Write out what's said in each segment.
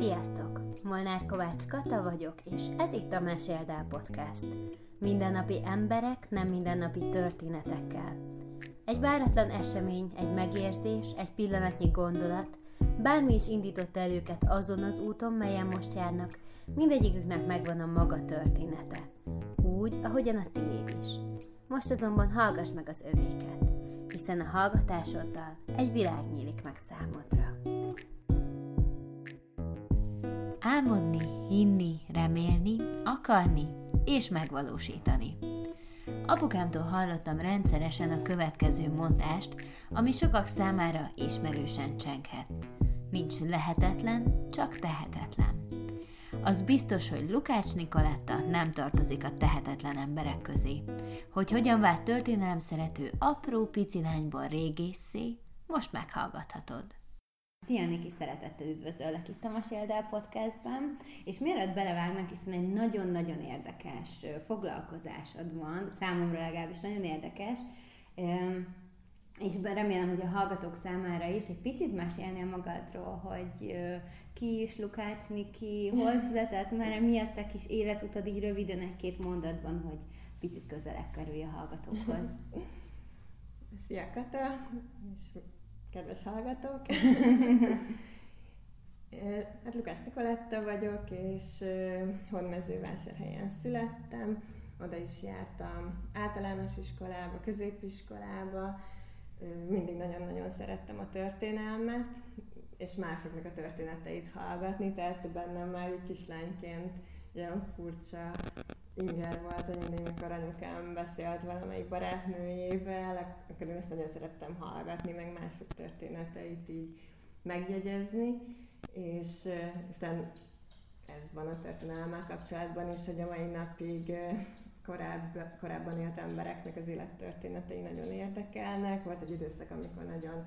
Sziasztok! Molnár Kovács Kata vagyok, és ez itt a Meséld el Podcast. Mindennapi emberek, nem mindennapi történetekkel. Egy váratlan esemény, egy megérzés, egy pillanatnyi gondolat, bármi is indította el őket azon az úton, melyen most járnak, mindegyiküknek megvan a maga története. Úgy, ahogyan a tiéd is. Most azonban hallgass meg az övéket, hiszen a hallgatásoddal egy világ nyílik meg számodra. Álmodni, hinni, remélni, akarni és megvalósítani. Apukámtól hallottam rendszeresen a következő mondást, ami sokak számára ismerősen csenghet. Nincs lehetetlen, csak tehetetlen. Az biztos, hogy Lukács Nikoletta nem tartozik a tehetetlen emberek közé. Hogy hogyan vált történelem szerető apró pici lányból régészé, most meghallgathatod. Szia, Niki, szeretettel üdvözöllek itt a Maséldel podcastban, és mielőtt belevágnak, hiszen egy nagyon-nagyon érdekes foglalkozásod van, számomra legalábbis nagyon érdekes, és remélem, hogy a hallgatók számára is egy picit mesélnél magadról, hogy ki is Lukács Niki, hol született, mert mi a te kis életutad így röviden egy-két mondatban, hogy picit közelebb kerülj a hallgatókhoz. Szia Kata, és kedves hallgatók! hát Lukács Nikoletta vagyok, és Honmezővásárhelyen születtem, oda is jártam általános iskolába, középiskolába, mindig nagyon-nagyon szerettem a történelmet, és másoknak a történeteit hallgatni, tehát bennem már egy kislányként ilyen furcsa inger volt, mindig, mikor anyukám beszélt valamelyik barátnőjével, akkor én ezt nagyon szerettem hallgatni, meg mások történeteit így megjegyezni, és utána ez van a történelemmel kapcsolatban is, hogy a mai napig korább, korábban élt embereknek az élettörténetei nagyon érdekelnek. Volt egy időszak, amikor nagyon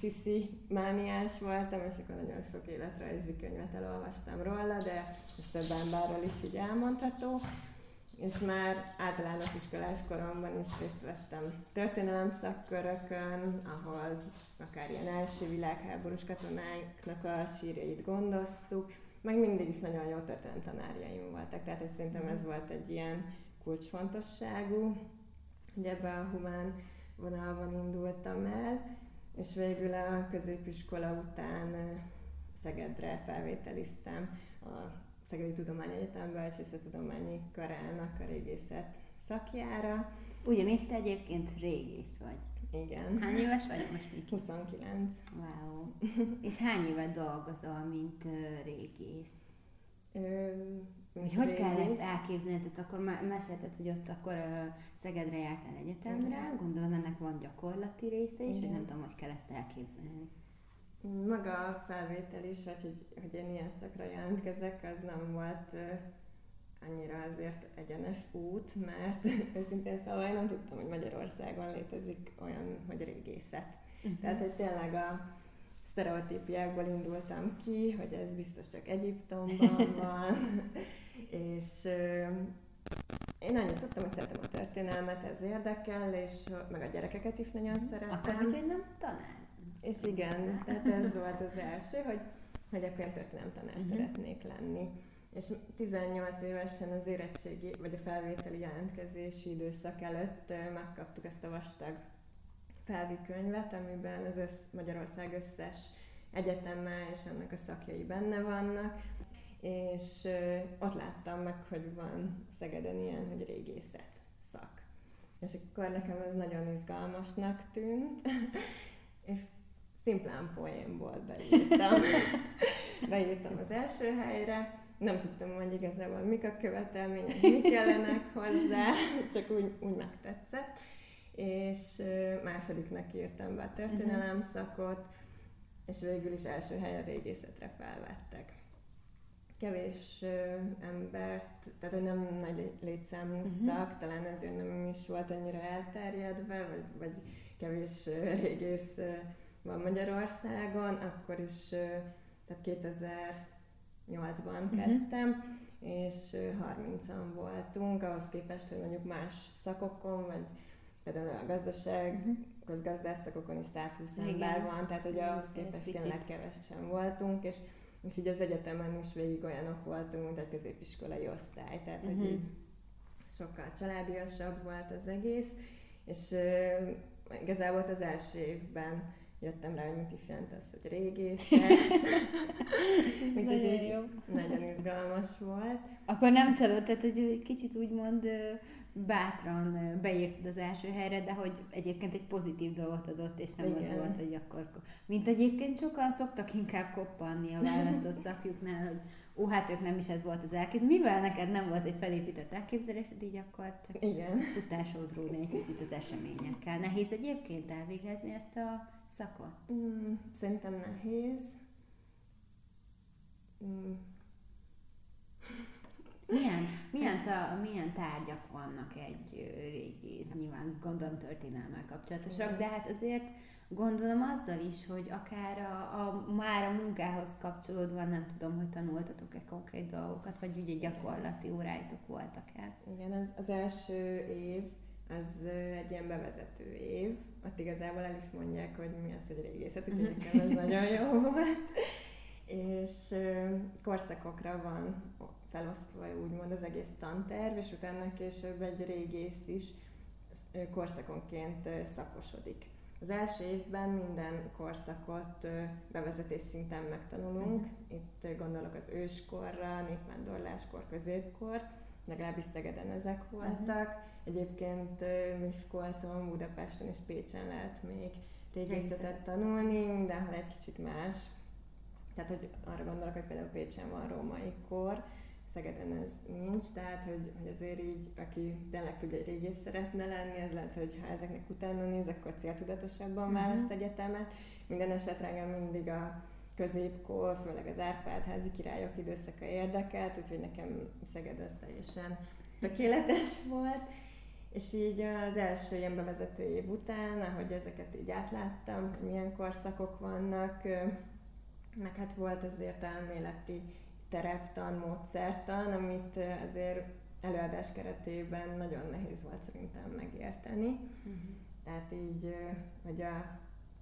sziszi mániás voltam, és akkor nagyon sok életrajzi könyvet elolvastam róla, de ez több emberről is így elmondható. És már általános iskolás koromban is részt vettem. Történelem szakkörökön, ahol akár ilyen első világháborús katonáiknak a sírjait gondoztuk, meg mindig is nagyon jó történelem tanárjaim voltak, tehát szerintem ez volt egy ilyen kulcsfontosságú, hogy ebbe a humán vonalban indultam el, és végül a középiskola után Szegedre felvételiztem a Szegedi Tudományegyetem Tudományi Karának a régészet szakjára. Ugyanis te egyébként régész vagy. Igen. Hány éves vagy most, Miki? 29. Wow. És hány évet dolgozol, mint régész? Ö, hogy hogy kell ezt elképzelni? Tehát akkor mesélted, hogy ott akkor uh, Szegedre jártál egyetemre, Igen. gondolom ennek van gyakorlati része is, vagy nem tudom, hogy kell ezt elképzelni. Maga a felvétel is, vagy hogy, hogy én ilyen szakra jelentkezek, az nem volt uh, annyira azért egyenes út, mert őszintén szóval én nem tudtam, hogy Magyarországon létezik olyan, hogy régészet. Uh-huh. Tehát, hogy tényleg a sztereotípiákból indultam ki, hogy ez biztos csak Egyiptomban van, és én annyit tudtam, hogy szeretem a történelmet, ez érdekel, és meg a gyerekeket is nagyon mhm. szeretem. Akkor, hogy nem tanár. És igen, tehát ez volt az első, hogy, hogy akkor én történelem tanár uh-huh. szeretnék lenni. És 18 évesen az érettségi, vagy a felvételi jelentkezési időszak előtt megkaptuk ezt a vastag felvi könyvet, amiben az össz, Magyarország összes egyetemmel és annak a szakjai benne vannak, és ott láttam meg, hogy van Szegeden ilyen, hogy régészet szak. És akkor nekem ez nagyon izgalmasnak tűnt, és szimplán poénból beírtam. beírtam az első helyre, nem tudtam, hogy igazából mik a követelmények, mi kellenek hozzá, csak úgy, úgy megtetszett. És másodiknak írtam be a történelem mhm. szakot, és végül is első helyen régészetre felvettek kevés embert, tehát hogy nem nagy létszámú uh-huh. szak, talán ezért nem is volt annyira elterjedve, vagy, vagy kevés régész van Magyarországon, akkor is, tehát 2008-ban uh-huh. kezdtem, és uh, 30-an voltunk, ahhoz képest, hogy mondjuk más szakokon, vagy például a gazdaság, uh-huh. közgazdász szakokon is 120 ember van, tehát hogy ahhoz képest tényleg kevesen voltunk, és Úgyhogy az egyetemen is végig olyanok voltunk, mint egy középiskolai osztály, tehát uh-huh. hogy mhm. így sokkal családiasabb volt az egész, és uh, igazából az első évben jöttem rá, hogy mit is jelent az, hogy régészet. Úgyhogy jó. nagyon izgalmas volt. Akkor nem csalódott, tehát hogy egy kicsit úgymond bátran beírtad az első helyre, de hogy egyébként egy pozitív dolgot adott, és nem Igen. az volt, hogy akkor... Mint egyébként sokan szoktak inkább koppanni a választott szakjuknál, hogy ó, hát ők nem is ez volt az elképzelés. Mivel neked nem volt egy felépített elképzelésed, így akkor csak Igen. tudtál sodródni egy picit az eseményekkel. Nehéz egyébként elvégezni ezt a szakot? Mm, szerintem nehéz. Mm. Milyen, milyen, ta, milyen tárgyak vannak egy régész, nyilván gondolom történelmel kapcsolatosak, de hát azért gondolom azzal is, hogy akár a, a, már a munkához kapcsolódva nem tudom, hogy tanultatok-e konkrét dolgokat, vagy ugye gyakorlati óráitok voltak-e? Igen, az, az első év az egy ilyen bevezető év, ott igazából el is mondják, hogy mi az, hogy régészet, úgyhogy nekem ez nagyon jó volt. És korszakokra van felosztva úgymond az egész tanterv, és utána később egy régész is korszakonként szakosodik. Az első évben minden korszakot bevezetés szinten megtanulunk. Itt gondolok az őskorra, népvándorláskor, középkor, legalábbis Szegeden ezek voltak. Uh-huh. Egyébként Miskolcon, Budapesten és Pécsen lehet még régészetet tanulni, mindenhol egy kicsit más. Tehát, hogy arra gondolok, hogy például Pécsen van római kor, Szegeden ez nincs, tehát hogy, hogy azért így, aki tényleg tudja, hogy régész szeretne lenni, ez lehet, hogy ha ezeknek utána néz, akkor céltudatosabban uh-huh. választ egyetemet. Minden esetre engem mindig a középkor, főleg az Árpád-házi királyok időszaka érdekelt, úgyhogy nekem Szeged az teljesen tökéletes volt. És így az első ilyen bevezető év után, ahogy ezeket így átláttam, hogy milyen korszakok vannak, meg hát volt azért elméleti tereptan, módszertan, amit azért előadás keretében nagyon nehéz volt szerintem megérteni. Uh-huh. Tehát így, hogy a,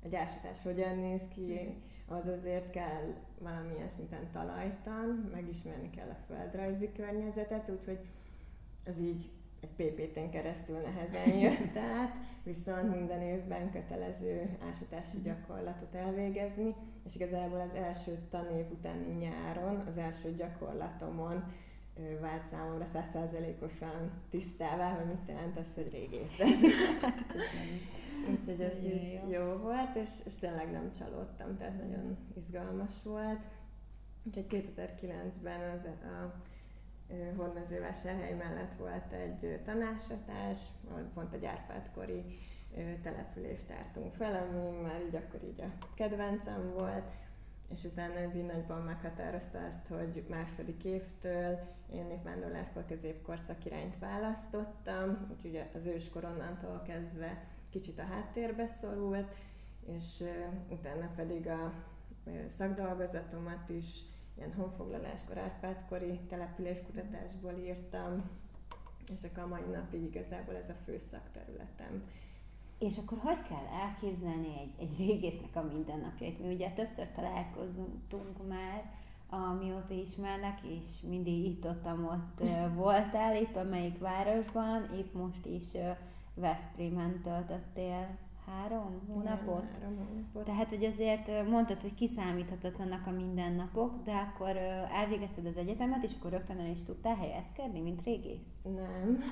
a gyásítás hogyan néz ki, az azért kell valamilyen szinten talajtan, megismerni kell a földrajzi környezetet, úgyhogy az így egy PPT-n keresztül nehezen jött át, viszont minden évben kötelező ásatási gyakorlatot elvégezni, és igazából az első tanév utáni nyáron, az első gyakorlatomon vált számomra százszázalékosan tisztává, hogy mit jelent az, hogy régészet. Úgyhogy ez így jó volt, és, és tényleg nem csalódtam, tehát nagyon izgalmas volt. Úgyhogy 2009-ben az a Hormezővásárhely mellett volt egy tanásatás, ahol pont egy Árpád-kori települést tártunk fel, ami már így akkor így a kedvencem volt, és utána ez így nagyban meghatározta azt, hogy második évtől én népvándorláskor középkorszak irányt választottam, úgyhogy az őskoronnantól kezdve kicsit a háttérbe szorult, és utána pedig a szakdolgozatomat is ilyen honfoglaláskor, Árpádkori településkutatásból írtam, és akkor a mai napig igazából ez a fő szakterületem. És akkor hogy kell elképzelni egy, egy régésznek a mindennapjait? Mi ugye többször találkoztunk már, amióta ismernek, és mindig itt ott, ott voltál, éppen melyik városban, épp most is Veszprémen töltöttél három hónapot. Igen, három hónapot. Tehát, hogy azért mondtad, hogy kiszámíthatatlanak a mindennapok, de akkor elvégezted az egyetemet, és akkor rögtön el is tudtál helyezkedni, mint régész? Nem.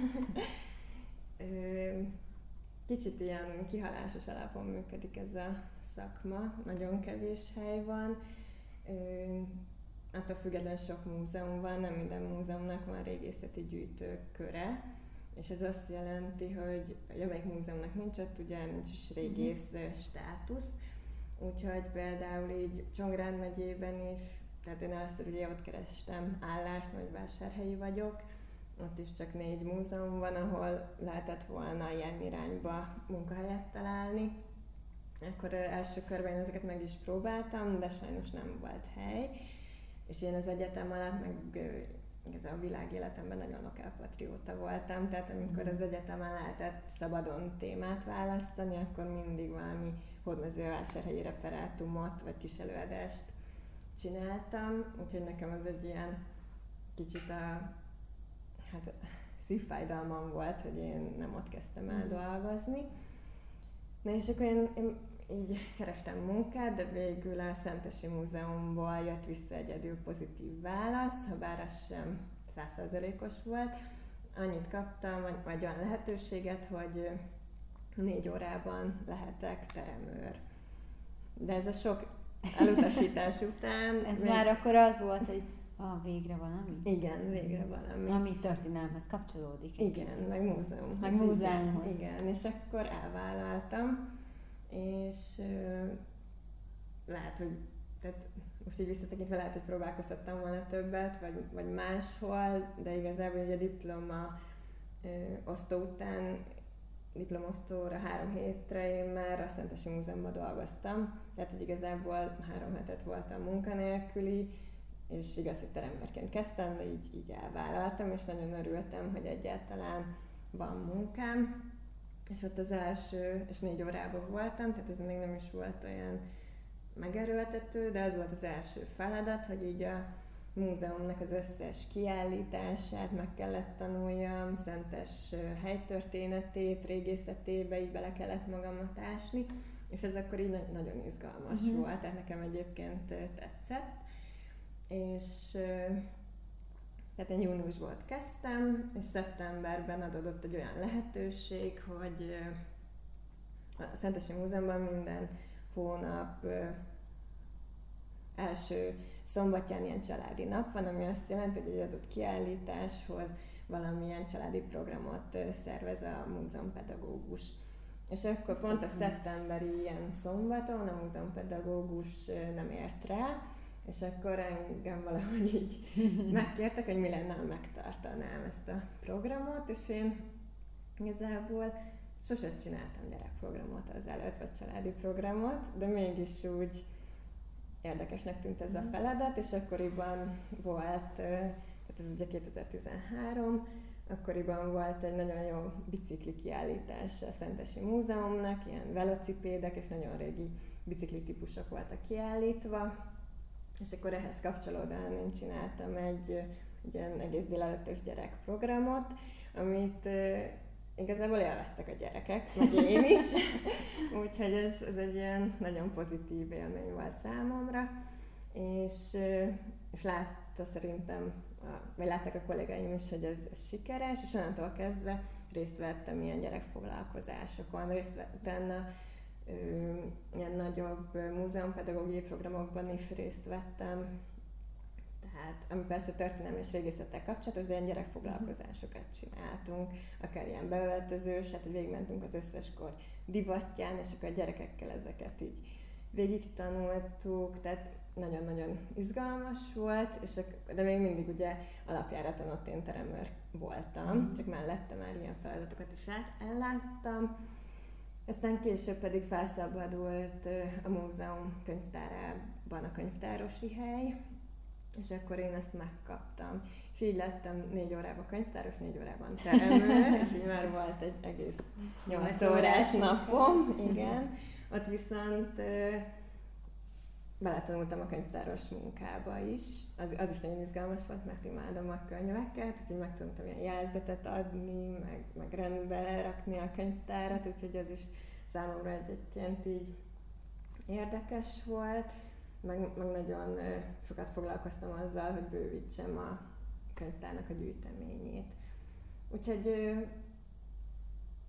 Kicsit ilyen kihalásos alapon működik ez a szakma, nagyon kevés hely van. Attól függetlenül sok múzeum van, nem minden múzeumnak van régészeti gyűjtőköre és ez azt jelenti, hogy a Jövők Múzeumnak nincs ott, ugye nincs is régész uh-huh. státusz, úgyhogy például így Csongrád megyében is, tehát én először ugye ott kerestem állást, Nagyvásárhelyi vagyok, ott is csak négy múzeum van, ahol lehetett volna ilyen irányba munkahelyet találni. Akkor első körben én ezeket meg is próbáltam, de sajnos nem volt hely. És én az egyetem alatt meg igazán a világéletemben nagyon lokálpatrióta voltam, tehát amikor mhm. az egyetemen lehetett szabadon témát választani, akkor mindig valami hódmezővásárhelyi referátumot vagy kis előadást csináltam, úgyhogy nekem az egy ilyen kicsit a hát szívfájdalmam volt, hogy én nem ott kezdtem el mm. dolgozni. Na és akkor én, én így kerestem munkát, de végül a Szentesi Múzeumból jött vissza egyedül pozitív válasz, ha bár az sem százszerzelékos volt. Annyit kaptam, vagy olyan lehetőséget, hogy négy órában lehetek teremőr. De ez a sok elutasítás után... ez még... már akkor az volt, hogy Ah, végre valami? Igen, végre valami. Ami történelmhez kapcsolódik. Igen, kicsit. meg múzeum. Meg múzeumhoz. Igen, és akkor elvállaltam, és uh, lehet, hogy tehát most így visszatekintve lehet, hogy próbálkoztattam volna többet, vagy, vagy máshol, de igazából egy a diploma ö, osztó után, diplomosztóra három hétre én már a Szentesi Múzeumban dolgoztam, tehát hogy igazából három hetet voltam munkanélküli, és igaz, hogy teremőrként kezdtem, de így, így elvállaltam, és nagyon örültem, hogy egyáltalán van munkám. És ott az első, és négy órában voltam, tehát ez még nem is volt olyan megerőltető, de az volt az első feladat, hogy így a múzeumnak az összes kiállítását meg kellett tanuljam, szentes helytörténetét, régészetébe így bele kellett magamat ásni, és ez akkor így nagyon izgalmas uh-huh. volt, tehát nekem egyébként tetszett. És tehát én júniusban kezdtem, és szeptemberben adódott egy olyan lehetőség, hogy a Szentesi Múzeumban minden hónap első szombatján ilyen családi nap van, ami azt jelenti, hogy egy adott kiállításhoz valamilyen családi programot szervez a múzeumpedagógus. És akkor pont a szeptemberi ilyen szombaton a múzeumpedagógus nem ért rá, és akkor engem valahogy így megkértek, hogy mi lenne, ha megtartanám ezt a programot, és én igazából sose csináltam gyerekprogramot az előtt, vagy családi programot, de mégis úgy érdekesnek tűnt ez a mhm. feladat, és akkoriban volt, tehát ez ugye 2013, akkoriban volt egy nagyon jó bicikli kiállítás a Szentesi Múzeumnak, ilyen velocipédek és nagyon régi bicikli típusok voltak kiállítva, és akkor ehhez kapcsolódóan én csináltam egy, egy ilyen egész délelőttös gyerekprogramot, amit igazából élveztek a gyerekek, meg én is, úgyhogy ez, ez egy ilyen nagyon pozitív élmény volt számomra, és, és látta szerintem, vagy látták a kollégáim is, hogy ez, ez sikeres, és onnantól kezdve részt vettem ilyen gyerekfoglalkozásokon, részt vettem utána ilyen nagyobb múzeumpedagógiai programokban is részt vettem, tehát, ami persze történelmi és régészettel kapcsolatos, de ilyen gyerekfoglalkozásokat csináltunk, akár ilyen beöltözős, hát végigmentünk az összes kor divatján, és akkor a gyerekekkel ezeket így végig tanultuk, tehát nagyon-nagyon izgalmas volt, és de még mindig ugye alapjáraton ott én teremőr voltam, csak mellette már ilyen feladatokat is elláttam. Aztán később pedig felszabadult a múzeum könyvtárában a könyvtárosi hely, és akkor én ezt megkaptam. És így lettem négy órában könyvtáros, négy órában teremő, és így már volt egy egész nyolc órás napom, igen. Ott viszont beletanultam a könyvtáros munkába is. Az, az is nagyon izgalmas volt, mert imádom a könyveket, úgyhogy megtanultam ilyen jelzetet adni, meg, meg rendbe rakni a könyvtárat, úgyhogy az is számomra egyébként így érdekes volt meg, meg nagyon sokat foglalkoztam azzal, hogy bővítsem a könyvtárnak a gyűjteményét. Úgyhogy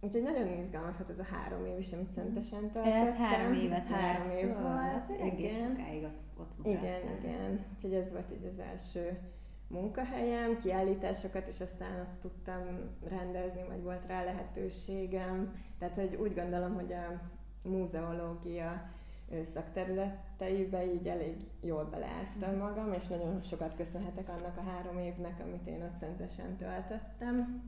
Úgyhogy nagyon izgalmas volt ez a három év is, amit szentesen töltöttem. Ez három évet ez három év volt. Ez egész sokáig ott, ott Igen, igen. Úgyhogy ez volt így az első munkahelyem, kiállításokat, és aztán ott tudtam rendezni, vagy volt rá lehetőségem. Tehát, hogy úgy gondolom, hogy a múzeológia szakterületeibe így elég jól beleástam mm. magam, és nagyon sokat köszönhetek annak a három évnek, amit én ott szentesen töltöttem.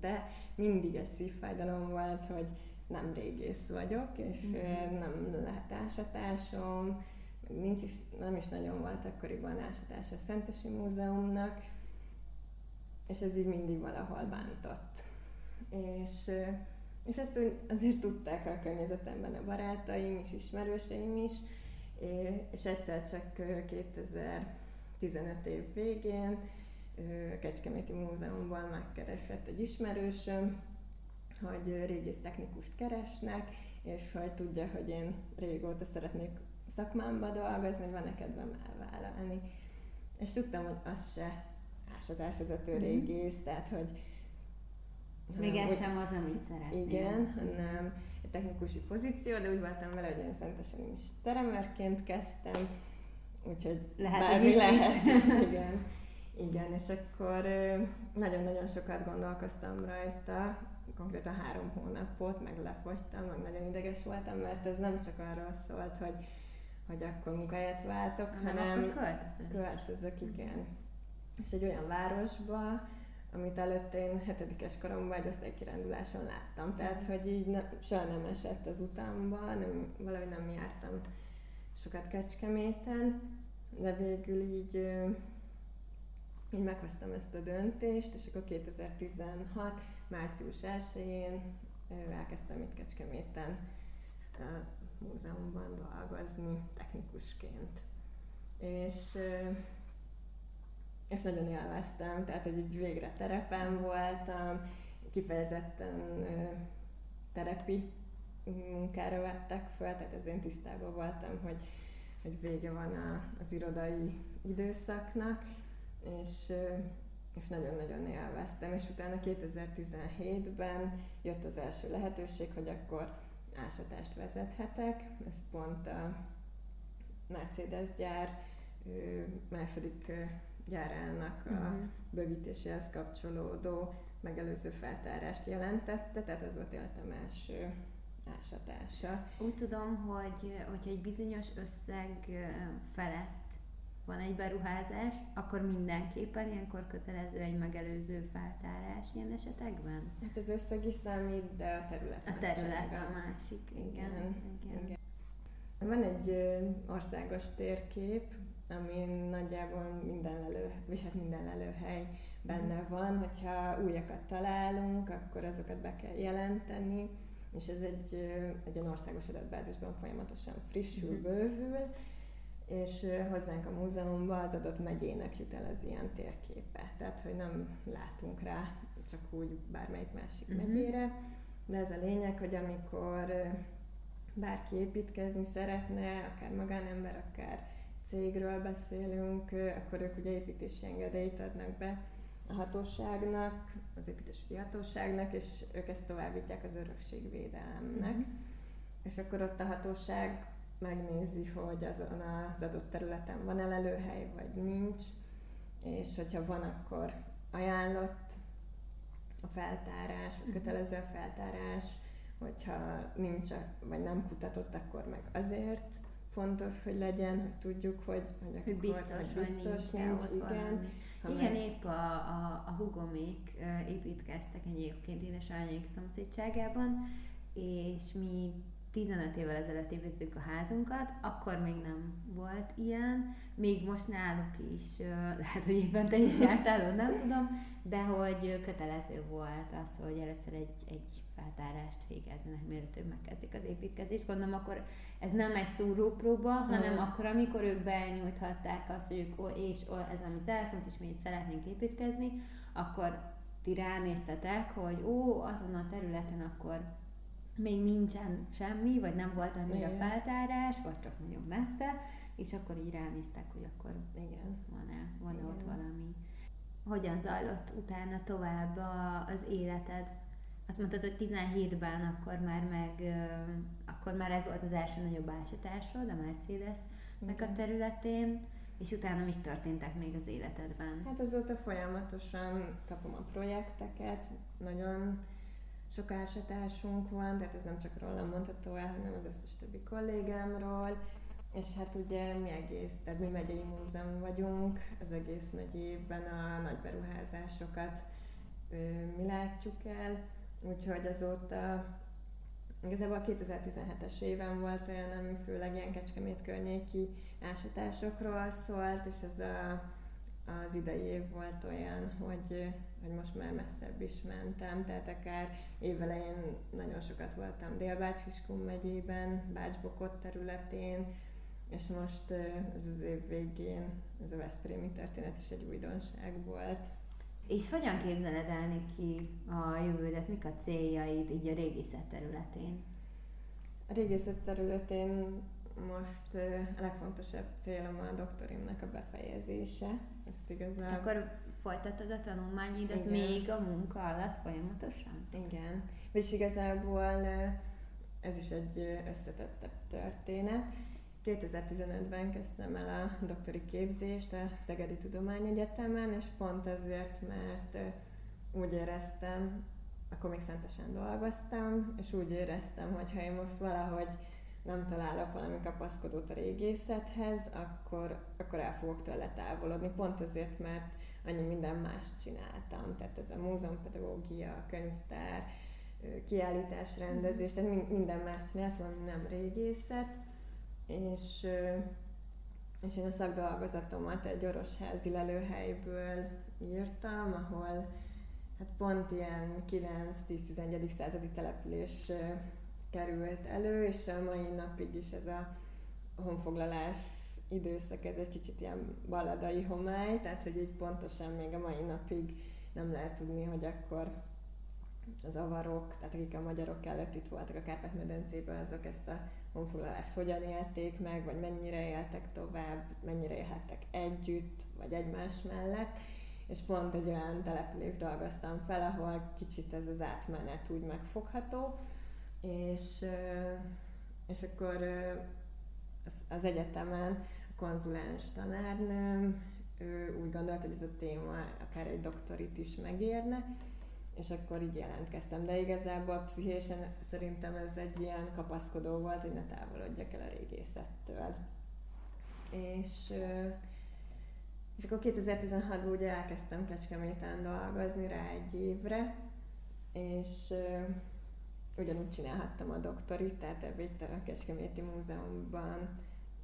De mindig egy szívfájdalom volt, hogy nem régész vagyok, és mm. nem lehet ásatásom, nincs is, nem is nagyon volt akkoriban ásatás a Szentesi Múzeumnak, és ez így mindig valahol bántott. És és ezt azért tudták a környezetemben a barátaim is, ismerőseim is, és egyszer csak 2015 év végén Kecskeméti Múzeumban megkeresett egy ismerősöm, hogy régész technikust keresnek, és hogy tudja, hogy én régóta szeretnék szakmámba dolgozni, hogy van neked elvállalni. És tudtam, hogy az se ásatásvezető mm-hmm. régész, tehát hogy még ez sem az, amit szeretnél. Igen, hanem egy technikusi pozíció, de úgy voltam vele, hogy én szentesen is teremőrként kezdtem, úgyhogy lehet, bármi lehet. igen. Igen, és akkor nagyon-nagyon sokat gondolkoztam rajta, konkrétan három hónapot, meg lefogytam, meg nagyon ideges voltam, mert ez nem csak arról szólt, hogy, hogy akkor munkáját váltok, hanem, hanem költözök. költözök, igen. És egy olyan városba, amit előtt én hetedikes koromban egy osztálykiránduláson láttam. Tehát, mhm. hogy így ne, soha nem esett az utamba, nem, valahogy nem jártam sokat Kecskeméten, de végül így, így meghoztam ezt a döntést, és akkor 2016. március 1-én elkezdtem itt Kecskeméten múzeumban dolgozni technikusként. És és nagyon élveztem, tehát hogy így végre terepen voltam, kifejezetten terepi munkára vettek fel, tehát ezért tisztában voltam, hogy, hogy vége van a, az irodai időszaknak, és, és nagyon-nagyon élveztem, és utána 2017-ben jött az első lehetőség, hogy akkor ásatást vezethetek, ez pont a Mercedes gyár második gyárának a uh-huh. bővítéséhez kapcsolódó megelőző feltárást jelentette, tehát ez volt életem első ásatása. Úgy tudom, hogy hogyha egy bizonyos összeg felett van egy beruházás, akkor mindenképpen ilyenkor kötelező egy megelőző feltárás ilyen esetekben? Hát az összeg is számít, de a terület A terület a másik, igen. igen. igen. igen. Van egy országos térkép, ami nagyjából minden lelő, vagy hát minden lelőhely benne mhm. van, hogyha újakat találunk, akkor azokat be kell jelenteni, és ez egy, egy olyan országos adatbázisban folyamatosan frissül, uh-huh. bővül, és hozzánk a múzeumban az adott megyének jut el az ilyen térképe. Tehát, hogy nem látunk rá csak úgy bármelyik másik uh-huh. megyére, de ez a lényeg, hogy amikor bárki építkezni szeretne, akár magánember, akár cégről beszélünk, akkor ők ugye építési engedélyt adnak be a hatóságnak, az építési hatóságnak, és ők ezt továbbítják az örökségvédelemnek. Mm-hmm. És akkor ott a hatóság megnézi, hogy azon az adott területen van elelőhely, vagy nincs, és hogyha van, akkor ajánlott a feltárás, vagy mhm. kötelező a feltárás, hogyha nincs, vagy nem kutatott, akkor meg azért fontos, hogy legyen, hogy tudjuk, hogy, hogy, hogy biztos, hogy biztos nincs, nincs igen. Igen, meg... épp a, a, a hugomék építkeztek egyébként édesanyjaik szomszédságában, és mi 15 évvel ezelőtt építettük a házunkat, akkor még nem volt ilyen, még most náluk is, lehet, hogy éppen te is jártál, nem tudom, de hogy kötelező volt az, hogy először egy, egy feltárást végezzenek, mielőtt ők megkezdik az építkezést. Gondolom, akkor ez nem egy szúrópróba, hanem akkor, amikor ők benyújthatták azt, hogy ők, és ez a mi telkünk, és mi itt szeretnénk építkezni, akkor ti ránéztetek, hogy ó, azon a területen akkor még nincsen semmi, vagy nem volt annyira Igen. feltárás, vagy csak nagyon messze, és akkor így ránéztek, hogy akkor Igen. van-e, van-e ott valami. Hogyan zajlott utána tovább a, az életed? Azt mondtad, hogy 17-ben akkor már meg, akkor már ez volt az első nagyobb ásatásod a Mercedes-nek a területén, és utána mit történtek még az életedben? Hát azóta folyamatosan kapom a projekteket, nagyon sok ásatásunk van, tehát ez nem csak rólam mondható el, hanem az összes többi kollégámról, és hát ugye mi egész, tehát mi megyei múzeum vagyunk, az egész megyében a nagy beruházásokat mi látjuk el, úgyhogy azóta igazából a 2017-es éven volt olyan, ami főleg ilyen Kecskemét környéki ásatásokról szólt, és ez a az idei év volt olyan, hogy, hogy most már messzebb is mentem, tehát akár évelején nagyon sokat voltam Dél-Bács-Kiskun megyében, Bács-Bokott területén, és most ez az év végén ez a Veszprémi történet is egy újdonság volt. És hogyan képzeled el ki a jövődet, mik a céljaid így a régészet területén? A régészet területén most a legfontosabb célom a doktorimnak a befejezése. Ezt igazából... Akkor folytatod a tanulmányidat Igen. még a munka alatt folyamatosan? Igen. És igazából ez is egy összetettebb történet. 2015-ben kezdtem el a doktori képzést a Szegedi Tudományegyetemen, és pont azért, mert úgy éreztem, akkor még szentesen dolgoztam, és úgy éreztem, hogy ha én most valahogy nem találok valami kapaszkodót a régészethez, akkor, akkor el fogok tőle távolodni. Pont azért, mert annyi minden más csináltam. Tehát ez a múzeumpedagógia, könyvtár, kiállításrendezés, tehát minden más csináltam, ami nem régészet. És, és én a szakdolgozatomat egy orosházi lelőhelyből írtam, ahol hát pont ilyen 9-10-11. századi település került elő, és a mai napig is ez a honfoglalás időszak, ez egy kicsit ilyen balladai homály, tehát hogy így pontosan még a mai napig nem lehet tudni, hogy akkor az avarok, tehát akik a magyarok előtt itt voltak a Kárpát-medencében, azok ezt a honfoglalást hogyan élték meg, vagy mennyire éltek tovább, mennyire élhettek együtt, vagy egymás mellett. És pont egy olyan települést dolgoztam fel, ahol kicsit ez az átmenet úgy megfogható, és, és akkor az egyetemen a konzulens tanárnőm, ő úgy gondolt, hogy ez a téma akár egy doktorit is megérne, és akkor így jelentkeztem. De igazából pszichésen szerintem ez egy ilyen kapaszkodó volt, hogy ne távolodjak el a régészettől. És, és akkor 2016-ban ugye elkezdtem Kecskeméten dolgozni rá egy évre, és ugyanúgy csinálhattam a doktorit, tehát itt a Kecskeméti Múzeumban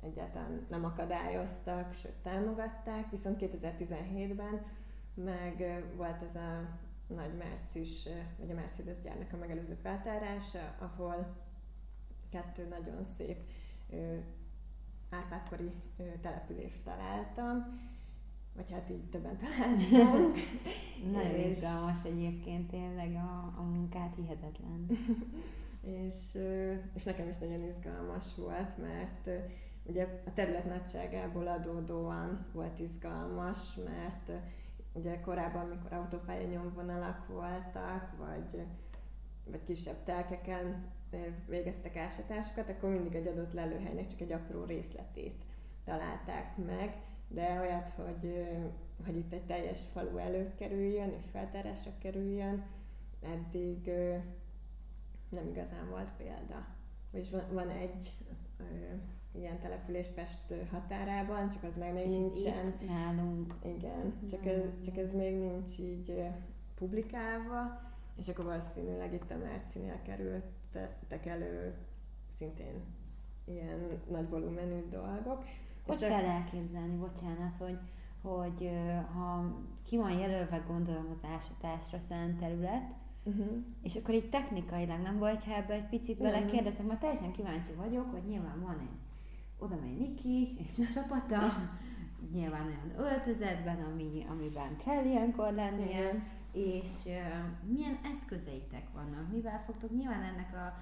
egyáltalán nem akadályoztak, sőt támogatták, viszont 2017-ben meg volt ez a nagy Mercis, vagy a Mercedes gyárnak a megelőző feltárása, ahol kettő nagyon szép Árpádkori települést találtam, vagy hát így többen találtunk. Nagyon és... izgalmas egyébként tényleg a, a munkát, hihetetlen. és, és nekem is nagyon izgalmas volt, mert ugye a terület nagyságából adódóan volt izgalmas, mert ugye korábban, amikor autópálya nyomvonalak voltak, vagy, vagy kisebb telkeken végeztek ásatásokat, akkor mindig egy adott lelőhelynek csak egy apró részletét találták meg, de olyat, hogy, hogy itt egy teljes falu előkerüljön és feltárásra kerüljön, eddig nem igazán volt példa. És van, van egy ilyen település Pest határában, csak az meg még és nincsen. Nálunk. Igen, csak ez, csak ez még nincs így publikálva, és akkor valószínűleg itt a Mercinél kerültek elő szintén ilyen nagy volumenű dolgok. Hogy kell elképzelni, bocsánat, hogy, hogy ha ki van jelölve gondolom az ásatásra szánt terület, Uh-huh. És akkor így technikailag nem volt, ha ebbe egy picit belekérdezek, mert teljesen kíváncsi vagyok, hogy nyilván van egy oda megy Niki és a csapata, nyilván olyan öltözetben, ami, amiben kell ilyenkor lennie, Igen. és uh, milyen eszközeitek vannak, mivel fogtok nyilván ennek a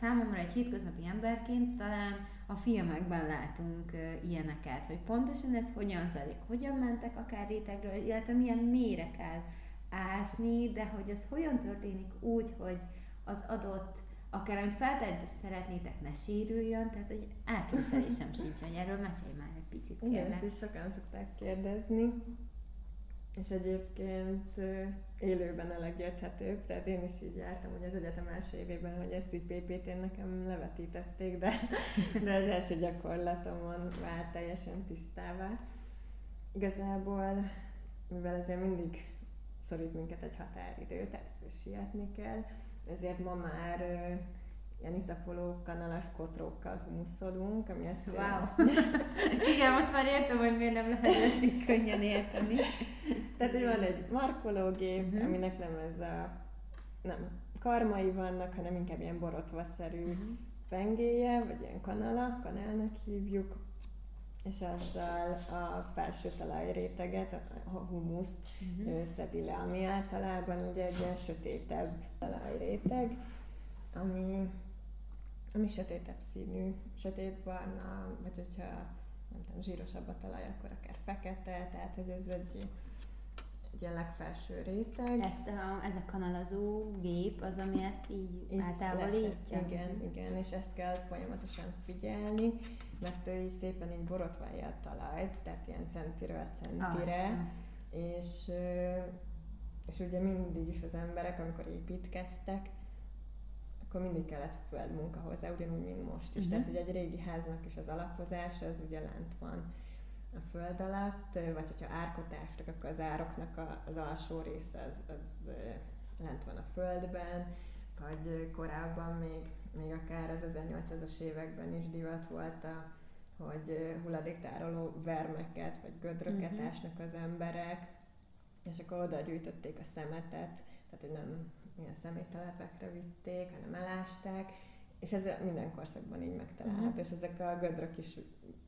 számomra egy hétköznapi emberként talán a filmekben látunk ilyeneket, hogy pontosan ez hogyan zajlik, hogyan mentek akár rétegről, illetve milyen mélyre kell ásni, de hogy az hogyan történik úgy, hogy az adott akár amit feltelt, szeretnétek, ne sérüljön, tehát hogy elképzelésem sincs, hogy erről mesélj már egy picit, kérlek. Igen, ezt is sokan szokták kérdezni, és egyébként élőben a legérthetőbb, tehát én is így jártam, hogy az egyetem első évében, hogy ezt így PPT-n nekem levetítették, de, de az első gyakorlatomon vált teljesen tisztává. Igazából, mivel ezért mindig szorít minket egy határidő, tehát ez sietni kell, ezért ma már ilyen iszapoló kanalas kotrókkal humuszolunk, ami ezt Wow! Igen, most már értem, hogy miért nem lehet ezt így könnyen érteni. Tehát, hogy van egy markológép, uh-huh. aminek nem ez a nem karmai vannak, hanem inkább ilyen borotvaszerű uh-huh. pengéje, vagy ilyen kanala, kanálnak hívjuk, és azzal a felső talajréteget, a humuszt uh-huh. szedi le, ami általában ugye egy ilyen sötétebb talajréteg, ami, ami sötétebb színű, sötétbarna, vagy hogyha nem tudom, zsírosabb a talaj, akkor akár fekete, tehát hogy ez egy egy ilyen legfelső réteg. Ezt a, ez a kanalazó gép az, ami ezt így Is eltávolítja? Igen, igen, és ezt kell folyamatosan figyelni, mert ő így szépen így borotválja a talajt, tehát ilyen centiről centire, Aztán. és, és ugye mindig is az emberek, amikor építkeztek, akkor mindig kellett földmunka hozzá, ugyanúgy, mint most is. Uh-huh. Tehát, hogy egy régi háznak is az alapozása, az ugye lent van a föld alatt, vagy hogyha árkot ástak, akkor az ároknak a, az alsó része az, az lent van a földben, vagy korábban még, még akár az 1800-as években is divat volt a, hogy hulladéktároló vermeket vagy gödröket uh-huh. ásnak az emberek, és akkor oda gyűjtötték a szemetet, tehát hogy nem ilyen szeméttelepekre vitték, hanem elásták, és ez minden korszakban így megtalálható, uh-huh. és ezek a gödrök is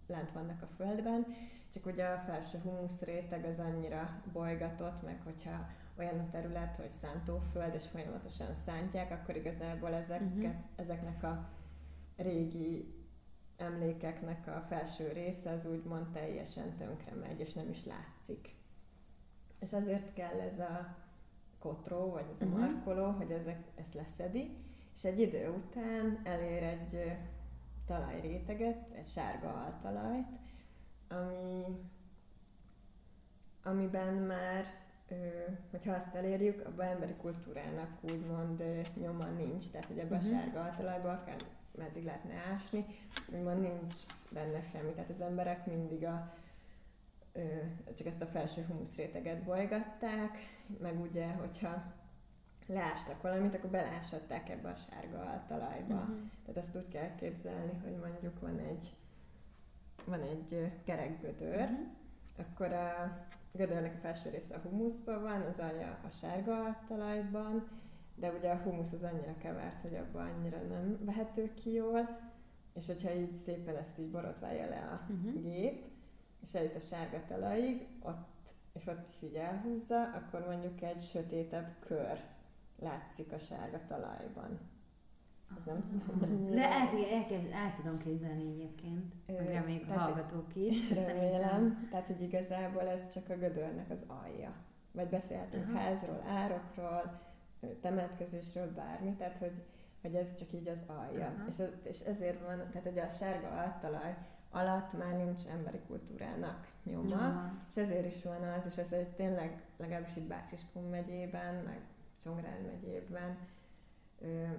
lent vannak a földben, csak ugye a felső humusz réteg az annyira bolygatott, meg hogyha olyan a terület, hogy szántóföld, és folyamatosan szántják, akkor igazából ezeket, uh-huh. ezeknek a régi emlékeknek a felső része az úgymond teljesen tönkre megy, és nem is látszik. És azért kell ez a kotró, vagy ez a uh-huh. markoló, hogy ezek, ezt leszedi, és egy idő után elér egy talajréteget, egy sárga altalajt, ami, amiben már, hogyha azt elérjük, abban emberi kultúrának úgymond nyoma nincs, tehát hogy ebben uh-huh. a mhm. sárga altalajban akár meddig lehetne ásni, úgymond nincs benne semmi, tehát az emberek mindig a, csak ezt a felső humuszréteget bolygatták, meg ugye, hogyha leástak valamit, akkor belásatták ebbe a sárga talajba. Uh-huh. Tehát ezt úgy kell képzelni, hogy mondjuk van egy, van egy kerek gödör, uh-huh. akkor a gödörnek a felső része a humuszban van, az alja a sárga talajban, de ugye a humusz az annyira kevert, hogy abban annyira nem vehető ki jól, és hogyha így szépen ezt így borotválja le a uh-huh. gép, és eljut a sárga talajig, ott, és ott is így elhúzza, akkor mondjuk egy sötétebb kör látszik a sárga talajban. Ez nem tudom mennyire. De el, el, el tudom képzelni egyébként, reméljük a hallgatók is. Remélem, tehát hogy igazából ez csak a gödörnek az alja. Vagy beszélhetünk Aha. házról, árokról, temetkezésről, bármi, tehát hogy, hogy ez csak így az alja. És, az, és ezért van, tehát hogy a sárga altalaj alatt már nincs emberi kultúrának nyoma, nyoma. és ezért is van az, és ez egy tényleg legalábbis itt Bácsiskun megyében, meg Csongrád megyében,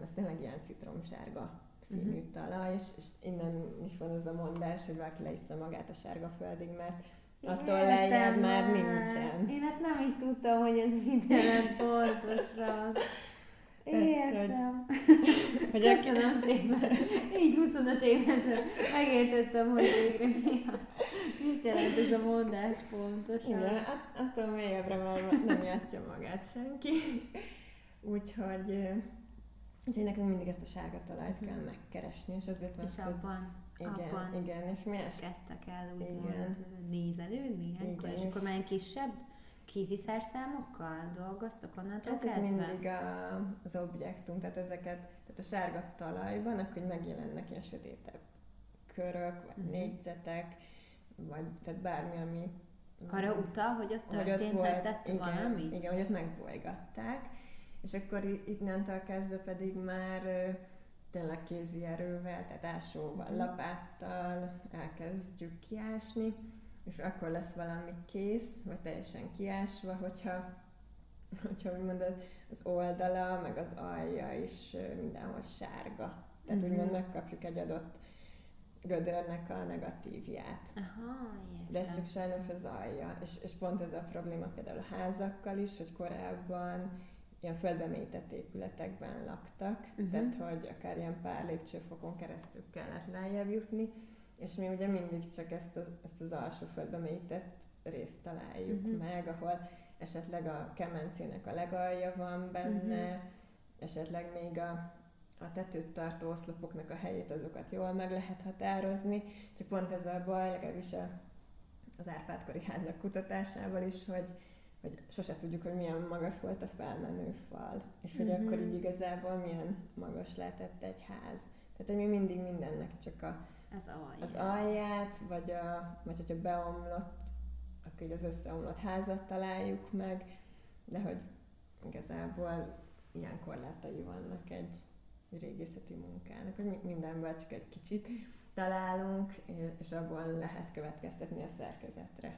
ez tényleg ilyen citromsárga színű uh-huh. talaj, és, és innen is van az a mondás, hogy valaki leissza magát a sárga földig, mert attól lejjebb már nincsen. Én ezt nem is tudtam, hogy ez mit jelent pontosan. Értem. Hogy Köszönöm szépen. Így 25 évesen megértettem, hogy végre mi a, mit jelent ez a mondás pontosan. Igen, att- attól mélyebbre már nem játja magát senki. Úgyhogy, úgyhogy nekünk mindig ezt a sárga talajt kell mhm. megkeresni, és azért van És abban, igen, abban igen, és mi ezt? kezdtek el úgymond nézelődni, igen, és akkor már kisebb kéziszerszámokkal dolgoztak onnantól hát kezdve? mindig a, az objektum, tehát ezeket, tehát a sárga talajban, akkor megjelennek ilyen sötétebb körök, vagy uh-huh. négyzetek, vagy tehát bármi, ami... Arra utal, hogy ott történt, volt, igen, valami? Igen, hogy ott megbolygatták, és akkor innentől kezdve pedig már tényleg kézi erővel, tehát ásóval, uh-huh. lapáttal elkezdjük kiásni, és akkor lesz valami kész, vagy teljesen kiásva, hogyha, hogyha úgymond az oldala, meg az alja is mindenhol sárga. Tehát mm-hmm. úgymond megkapjuk egy adott gödörnek a negatívját. Aha, De ez csak sajnos az alja. És, és pont ez a probléma például a házakkal is, hogy korábban ilyen földbe mélyített épületekben laktak, uh-huh. tehát hogy akár ilyen pár lépcsőfokon keresztül kellett lejjebb jutni, és mi ugye mindig csak ezt az, ezt az alsó földbe mélyített részt találjuk uh-huh. meg, ahol esetleg a kemencének a legalja van benne, uh-huh. esetleg még a, a tetőt tartó oszlopoknak a helyét, azokat jól meg lehet határozni, csak pont ez a baj, legalábbis a, az Árpádkori házak kutatásával is, hogy, hogy sose tudjuk, hogy milyen magas volt a felmenő fal, és hogy mm-hmm. akkor így igazából milyen magas lehetett egy ház. Tehát, hogy mi mindig mindennek csak a, az, alját. az alját, vagy, a, vagy hogyha beomlott, akkor így az összeomlott házat találjuk meg, de hogy igazából ilyen korlátai vannak egy régészeti munkának, hogy mindenből csak egy kicsit találunk, és abból lehet következtetni a szerkezetre.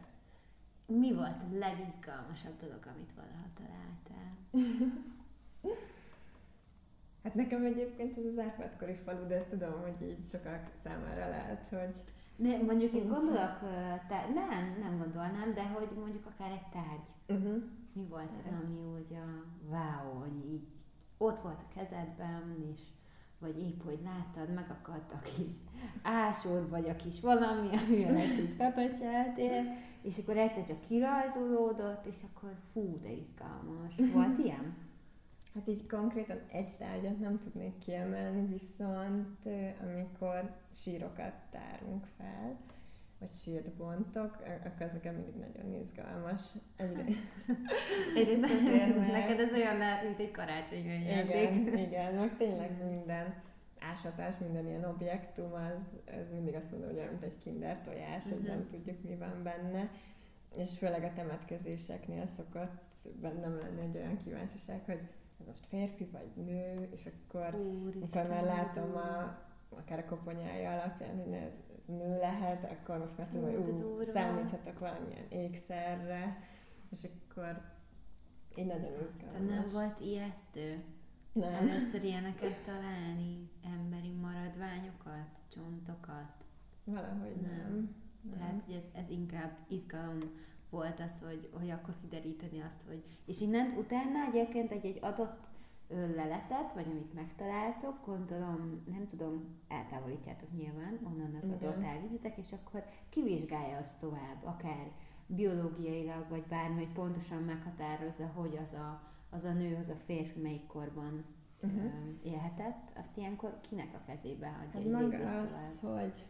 Mi volt a legizgalmasabb dolog, amit valaha találtál? hát nekem egyébként ez az Árpádkori falu, de ezt tudom, hogy így sokak számára lehet, hogy ne, mondjuk én gondolok, te, nem, nem gondolnám, de hogy mondjuk akár egy tárgy. Uh-huh. Mi volt az, ami úgy a wow, hogy így ott volt a kezedben, és vagy épp, hogy láttad, megakadt a kis ásód, vagy a kis valami, amivel egy pepecseltél, és akkor egyszer csak kirajzolódott, és akkor fú, de izgalmas. Volt ilyen? Hát így konkrétan egy tárgyat nem tudnék kiemelni, viszont amikor sírokat tárunk fel, vagy sírt bontok, akkor ez nekem mindig nagyon izgalmas. Egyre... Egyrészt azért, mert... Neked ez olyan, mint egy karácsonyi Igen, igen, meg tényleg minden ásatás, minden ilyen objektum, az, ez mindig azt mondom, hogy olyan, mint egy kinder tojás, uh-huh. hogy mhm. nem tudjuk, mi van benne. És főleg a temetkezéseknél szokott bennem lenni egy olyan kíváncsiság, hogy ez most férfi vagy nő, és akkor, Úr, amikor már látom a, akár a koponyája alapján, hogy ez, ez nő lehet, akkor most már tudom, hogy ú, számíthatok valamilyen ékszerre, és akkor így nagyon izgalmas. Nem volt ijesztő? Nem. Először ilyeneket találni, emberi maradványokat, csontokat? Valahogy nem. nem. nem. Tehát, hogy ez, ez inkább izgalom volt az, hogy, hogy akkor kideríteni azt, hogy... És innen utána egyébként egy-egy adott leletet, vagy amit megtaláltok, gondolom, nem tudom, eltávolítjátok nyilván onnan az adott elvizitek, és akkor kivizsgálja azt tovább, akár biológiailag, vagy bármi, hogy pontosan meghatározza, hogy az a, az a nő, az a férfi melyik korban uh-huh. élhetett, azt ilyenkor kinek a kezébe hagyja hát egy az, hogy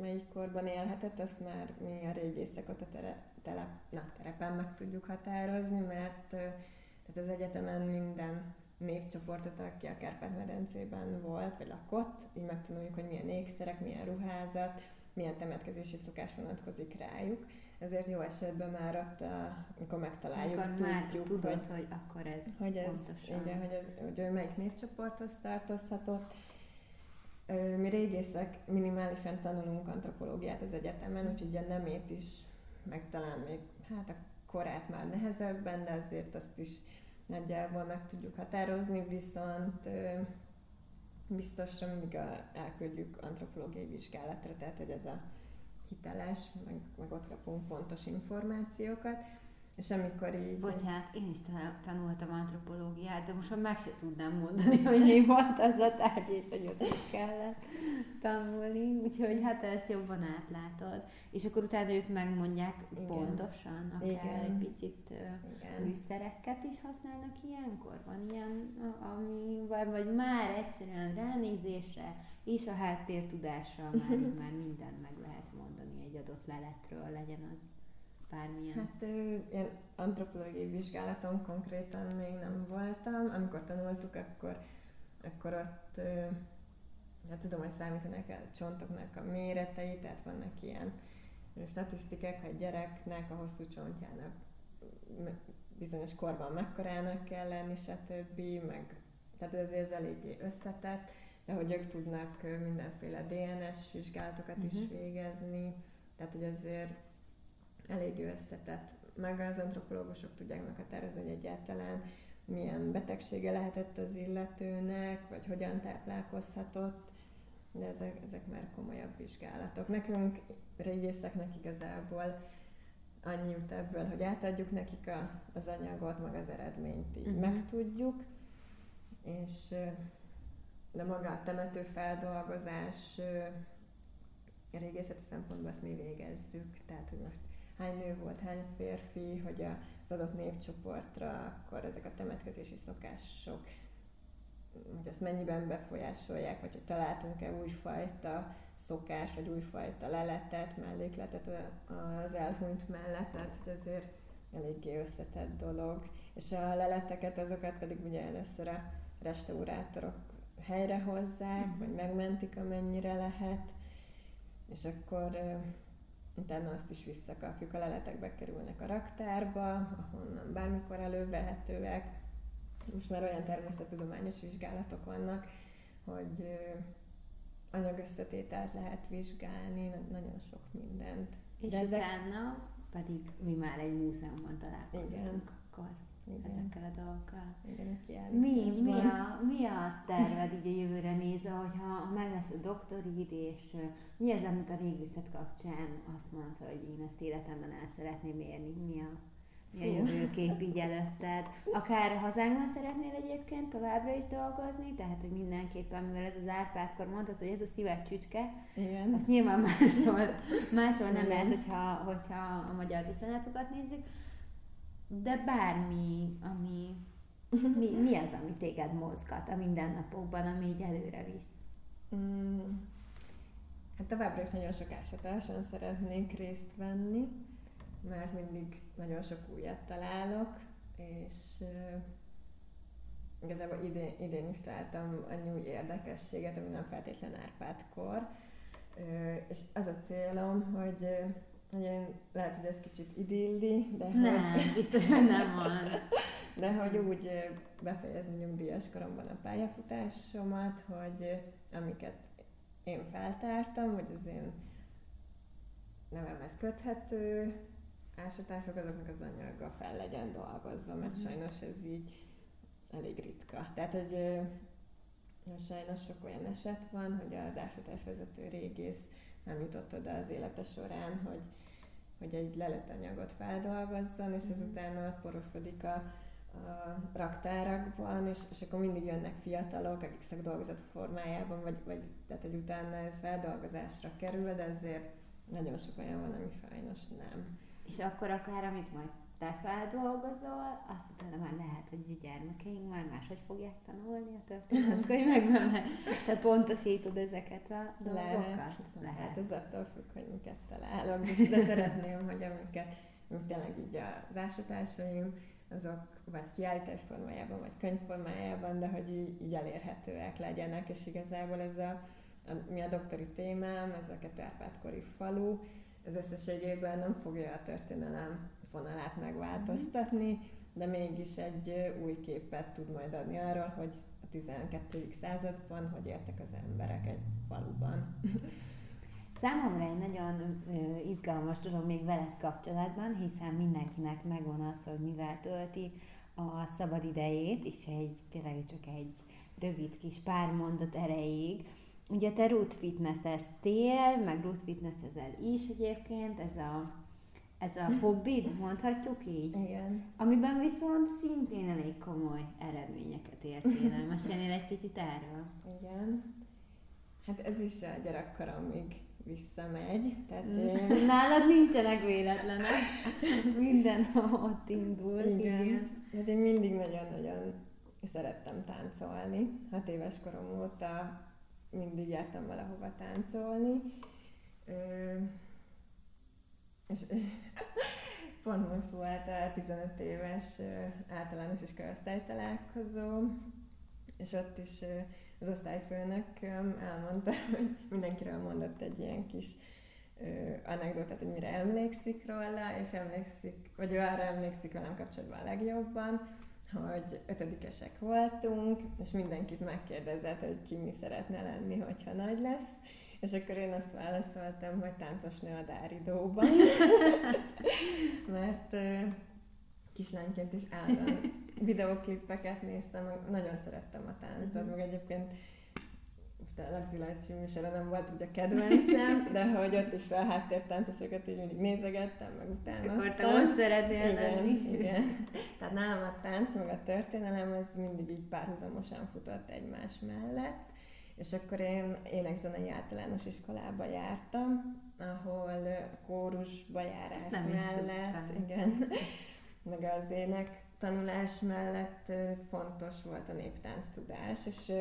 melyik korban élhetett, azt már mi a régészek ott a tere, telep, na, terepen meg tudjuk határozni, mert tehát az egyetemen minden népcsoportot, aki a Kárpát-medencében volt, vagy lakott, így megtanuljuk, hogy milyen ékszerek, milyen ruházat, milyen temetkezési szokás vonatkozik rájuk. Ezért jó esetben már ott, amikor megtaláljuk, tudjuk, már tudod, hogy, hogy akkor ez hogy ez, pontosan. Igen, hogy, ez, hogy melyik népcsoporthoz tartozhatott. Mi régészek minimálisan tanulunk antropológiát az egyetemen, úgyhogy a nemét is, meg talán még hát a korát már nehezebben, de azért azt is nagyjából meg tudjuk határozni, viszont biztosra mindig a, elküldjük antropológiai vizsgálatra, tehát hogy ez a hiteles, meg, meg ott kapunk pontos információkat. És amikor így... Bocsánat, én is tanultam antropológiát, de most már meg se tudnám mondani, hogy mi volt az a tárgy, és hogy ott kellett tanulni. Úgyhogy hát ezt jobban átlátod. És akkor utána ők megmondják Igen. pontosan, akár Igen. egy picit Igen. műszereket is használnak ilyenkor? Van ilyen, ami, vagy, vagy már egyszerűen ránézésre és a háttértudással már, már mindent meg lehet mondani egy adott leletről, legyen az bármilyen? Hát ilyen antropológiai vizsgálaton konkrétan még nem voltam. Amikor tanultuk, akkor, akkor ott hát tudom, hogy számítanak a csontoknak a méretei, tehát vannak ilyen statisztikák, hogy gyereknek a hosszú csontjának bizonyos korban mekkorának kell lenni, stb. Meg, tehát ez ez eléggé összetett, de hogy ők tudnak mindenféle DNS vizsgálatokat uh-huh. is mhm. végezni, tehát hogy azért elég összetett. Meg az antropológusok tudják meghatározni, hogy egyáltalán milyen betegsége lehetett az illetőnek, vagy hogyan táplálkozhatott, de ezek, ezek már komolyabb vizsgálatok. Nekünk, régészeknek igazából annyi jut ebből, hogy átadjuk nekik a, az anyagot, meg az eredményt így uh-huh. megtudjuk, és de maga a temető feldolgozás régészeti szempontból ezt mi végezzük, tehát hogy most hány nő volt, hány férfi, hogy az adott népcsoportra akkor ezek a temetkezési szokások hogy ezt mennyiben befolyásolják, vagy hogy találtunk-e újfajta szokás, vagy újfajta leletet, mellékletet az elhunyt mellett, tehát hogy azért eléggé összetett dolog. És a leleteket, azokat pedig ugye először a restaurátorok helyrehozzák, mm. vagy megmentik amennyire lehet, és akkor utána azt is visszakapjuk. A leletek bekerülnek a raktárba, ahonnan bármikor elővehetőek. Most már olyan természettudományos vizsgálatok vannak, hogy anyagösszetételt lehet vizsgálni, nagyon sok mindent. És De ezek... utána pedig mi már egy múzeumban találkozunk akkor igen. ezekkel a dolgokkal. Igen, mi, mi, a, mi a terved így a jövőre nézve, hogyha ha meg lesz a doktorid, és mi az, amit a régészet kapcsán azt mondod, hogy én ezt életemben el szeretném érni? Mi a mi a jövőkép így előtted. Akár hazánkban szeretnél egyébként továbbra is dolgozni, tehát hogy mindenképpen, mivel ez az Árpádkor mondtad, hogy ez a szíved csücske, Igen. azt nyilván máshol, máshol nem Igen. lehet, hogyha, hogyha a magyar viszonyatokat nézzük, de bármi, ami, mi, mi az, ami téged mozgat a mindennapokban, ami így előre visz? Mm. Hát továbbra is nagyon sok ásatáson szeretnék részt venni, mert mindig nagyon sok újat találok, és uh, igazából idén, idén is találtam annyi új érdekességet, ami nem feltétlen Árpád-kor, uh, és az a célom, hogy uh, hogy én, lehet, hogy ez kicsit idilli, de nem, hogy... biztosan nem az. De hogy úgy befejezni nyugdíjas koromban a pályafutásomat, hogy amiket én feltártam, hogy az én nevemhez köthető ásatások, azoknak az anyaga fel legyen dolgozva, mert mm. sajnos ez így elég ritka. Tehát, hogy sajnos sok olyan eset van, hogy az ásatásvezető régész nem jutott oda az élete során, hogy, hogy egy leletanyagot feldolgozzon, és ez mhm. porosodik a, a raktárakban, és, és akkor mindig jönnek fiatalok, akik szakdolgozat formájában, vagy, vagy tehát, hogy utána ez feldolgozásra kerül, de ezért nagyon sok olyan van, ami sajnos nem. És akkor akár, amit majd te feldolgozol, azt utána már lehet, hogy a gyermekeink már máshogy fogják tanulni a történetkönyvekben, mert te pontosítod ezeket a dolgokat. Lehet, lehet. ez attól függ, hogy miket találok, de szeretném, hogy amiket, amik tényleg így az ásatásaim, azok vagy kiállítás formájában, vagy könyv formájában, de hogy így, így elérhetőek legyenek, és igazából ez a, a mi a doktori témám, ez a Ketárpátkori falu, ez összességében nem fogja a történelem vonalát megváltoztatni, de mégis egy új képet tud majd adni arról, hogy a 12. században hogy éltek az emberek egy faluban. Számomra egy nagyon izgalmas dolog még veled kapcsolatban, hiszen mindenkinek megvan az, hogy mivel tölti a szabad idejét, és egy tényleg csak egy rövid kis pár mondat erejéig. Ugye te root fitness-eztél, meg root fitness-ezel is egyébként, ez a ez a hobbid, mondhatjuk így? Igen. Amiben viszont szintén elég komoly eredményeket értél el. Mesélnél egy picit erről? Igen. Hát ez is a gyerekkoromig visszamegy. Tehát mm. én... Nálad nincsenek véletlenek. Minden ott indul. Igen. Igen. Hát én mindig nagyon-nagyon szerettem táncolni. Hat éves korom óta mindig jártam valahova táncolni. Ö- és pont most volt a 15 éves általános iskolasztály találkozó, és ott is az osztályfőnök elmondta, hogy mindenkiről mondott egy ilyen kis anekdotát, hogy mire emlékszik róla, és emlékszik, vagy ő arra emlékszik velem kapcsolatban a legjobban, hogy ötödikesek voltunk, és mindenkit megkérdezett, hogy ki mi szeretne lenni, hogyha nagy lesz, és akkor én azt válaszoltam, hogy táncosnő a Dáridóban, mert uh, kislányként is állandóan videóklippeket néztem, nagyon szerettem a táncot, uh-huh. meg egyébként a Lagzilaj című nem volt ugye kedvencem, de hogy ott is felháttér táncosokat így mindig nézegettem, meg utána. Akkor te ott szeretnél igen, lenni. Igen. Tehát nálam a tánc, meg a történelem, az mindig így párhuzamosan futott egymás mellett. És akkor én énekzenei általános iskolába jártam, ahol kórusba járás mellett, igen, meg az ének tanulás mellett fontos volt a néptánc tudás, és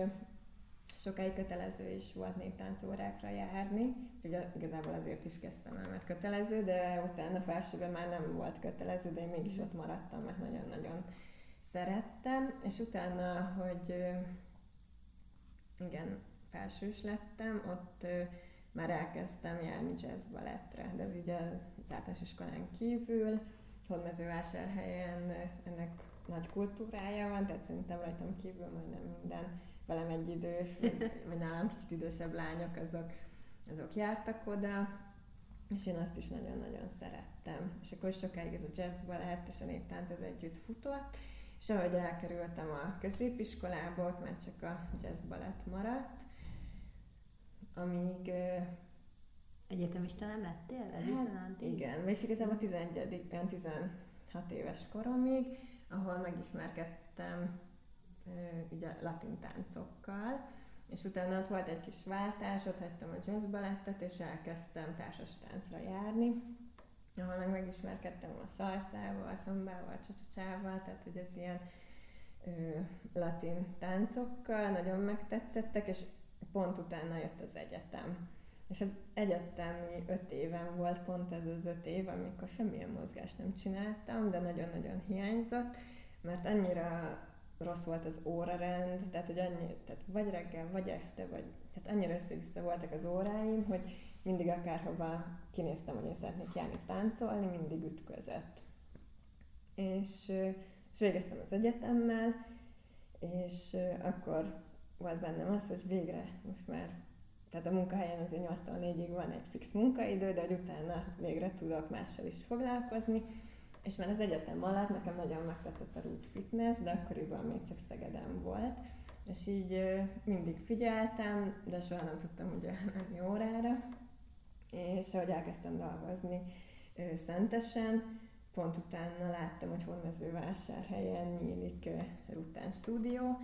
sokáig kötelező is volt néptánc órákra járni, ugye igazából azért is kezdtem el, mert kötelező, de utána felsőben már nem volt kötelező, de én mégis ott maradtam, mert nagyon-nagyon szerettem, és utána, hogy igen, felsős lettem, ott már elkezdtem járni jazz balettre, de ez így az általános iskolán kívül, Hódmezővásárhelyen ennek nagy kultúrája van, tehát szerintem rajtam kívül majdnem minden velem egy idős, vagy nálam kicsit idősebb lányok, azok, azok jártak oda, és én azt is nagyon-nagyon szerettem. És akkor sokáig ez a jazz balett és a néptánc az együtt futott, és ahogy elkerültem a középiskolába, ott már csak a jazz balett maradt, amíg... Egyetemista nem lettél? Hát, igen, vagy igazából 11 olyan 16 éves koromig, ahol megismerkedtem ugye latin táncokkal, és utána ott volt egy kis váltás, ott hagytam a jazz balettet, és elkezdtem társas táncra járni, ahol meg megismerkedtem a szalszával, a szombával, csacsacsával, tehát hogy ez ilyen ö, latin táncokkal nagyon megtetszettek, és pont utána jött az egyetem. És az egyetemi öt éven volt pont ez az öt év, amikor semmilyen mozgást nem csináltam, de nagyon-nagyon hiányzott, mert annyira rossz volt az órarend, tehát hogy annyi, tehát vagy reggel, vagy este, vagy tehát annyira össze-vissza voltak az óráim, hogy mindig akárhova kinéztem, hogy én szeretnék járni táncolni, mindig ütközött. És, és végeztem az egyetemmel, és akkor volt bennem az, hogy végre most már, tehát a munkahelyen azért 8-4-ig van egy fix munkaidő, de hogy utána végre tudok mással is foglalkozni, és már az egyetem alatt nekem nagyon megtetszett a root fitness, de akkoriban még csak Szegeden volt, és így mindig figyeltem, de soha nem tudtam ugye menni órára, és ahogy elkezdtem dolgozni Szentesen, pont utána láttam, hogy Honmezővásárhelyen nyílik Rután stúdió,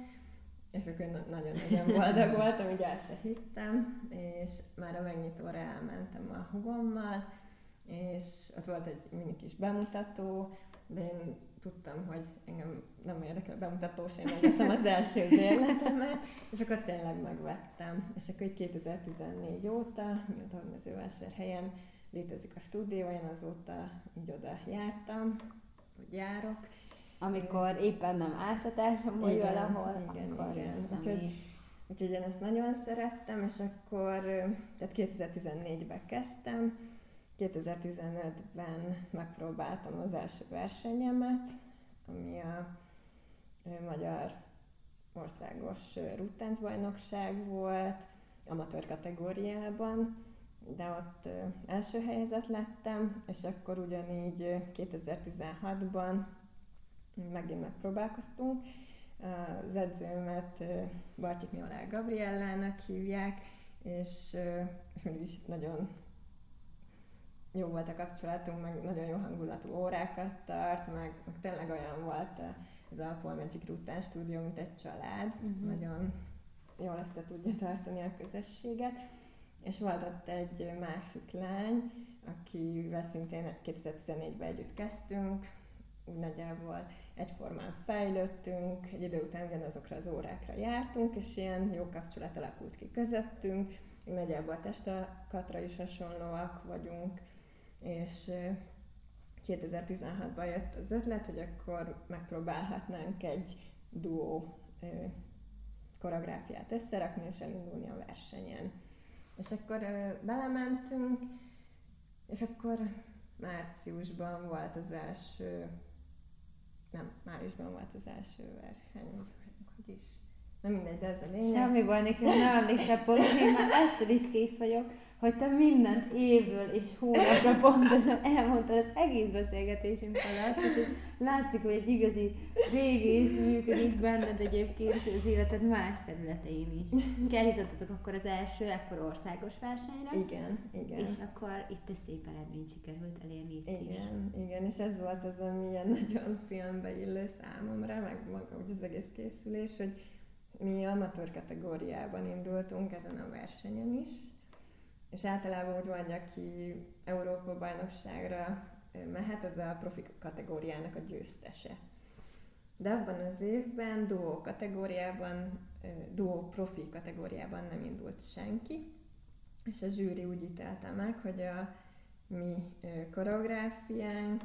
és akkor nagyon-nagyon boldog voltam, így el se hittem, és már a megnyitóra elmentem a hugommal, és ott volt egy mini kis bemutató, de én tudtam, hogy engem nem érdekel a bemutató, és én megveszem az első bérletemet, és akkor tényleg megvettem. És akkor 2014 óta, mióta helyen létezik a stúdió, én azóta így oda jártam, hogy járok. Amikor éppen nem ásatásom vagy igen, valahol, igen, akkor igen. Úgyhogy, úgyhogy én ezt nagyon szerettem, és akkor, tehát 2014-ben kezdtem, 2015-ben megpróbáltam az első versenyemet, ami a Magyar Országos Ruttáncbajnokság volt, amatőr kategóriában, de ott első helyezett lettem, és akkor ugyanígy 2016-ban megint megpróbálkoztunk. Az edzőmet Bartyik Nyolák Gabriellának hívják, és, és mindig is nagyon jó volt a kapcsolatunk, meg nagyon jó hangulatú órákat tart, meg, meg tényleg olyan volt ez a Paul Magic Rután stúdió, mint egy család. Uh-huh. Nagyon jól össze tudja tartani a közösséget. És volt ott egy másik lány, akivel szintén 2014-ben együtt kezdtünk, úgy nagyjából egyformán fejlődtünk, egy idő után ugyanazokra az órákra jártunk, és ilyen jó kapcsolat alakult ki közöttünk, nagyjából a testakatra is hasonlóak vagyunk, és 2016-ban jött az ötlet, hogy akkor megpróbálhatnánk egy duó koreográfiát összerakni és elindulni a versenyen. És akkor belementünk, és akkor márciusban volt az első, nem, májusban volt az első verseny, hogy is. Nem mindegy, de ez a lényeg. Semmi baj, nekem nem emlékszem pontosan, már ettől is kész vagyok hogy te mindent évről és hónapra pontosan elmondtad az egész beszélgetésünk alatt. hogy látszik, hogy egy igazi régész működik benned egyébként az életed más területein is. Eljutottatok akkor az első ekkor országos versenyre. Igen, igen. És akkor itt egy szép eredményt sikerült elérni itt Igen, is. igen, és ez volt az, ami ilyen nagyon filmbe illő számomra, meg maga az egész készülés, hogy mi amatőr kategóriában indultunk ezen a versenyen is, és általában úgy van, aki Európa bajnokságra mehet, az a profi kategóriának a győztese. de abban az évben duó kategóriában, duó profi kategóriában nem indult senki, és a zsűri úgy ítélte meg, hogy a mi koreográfiánk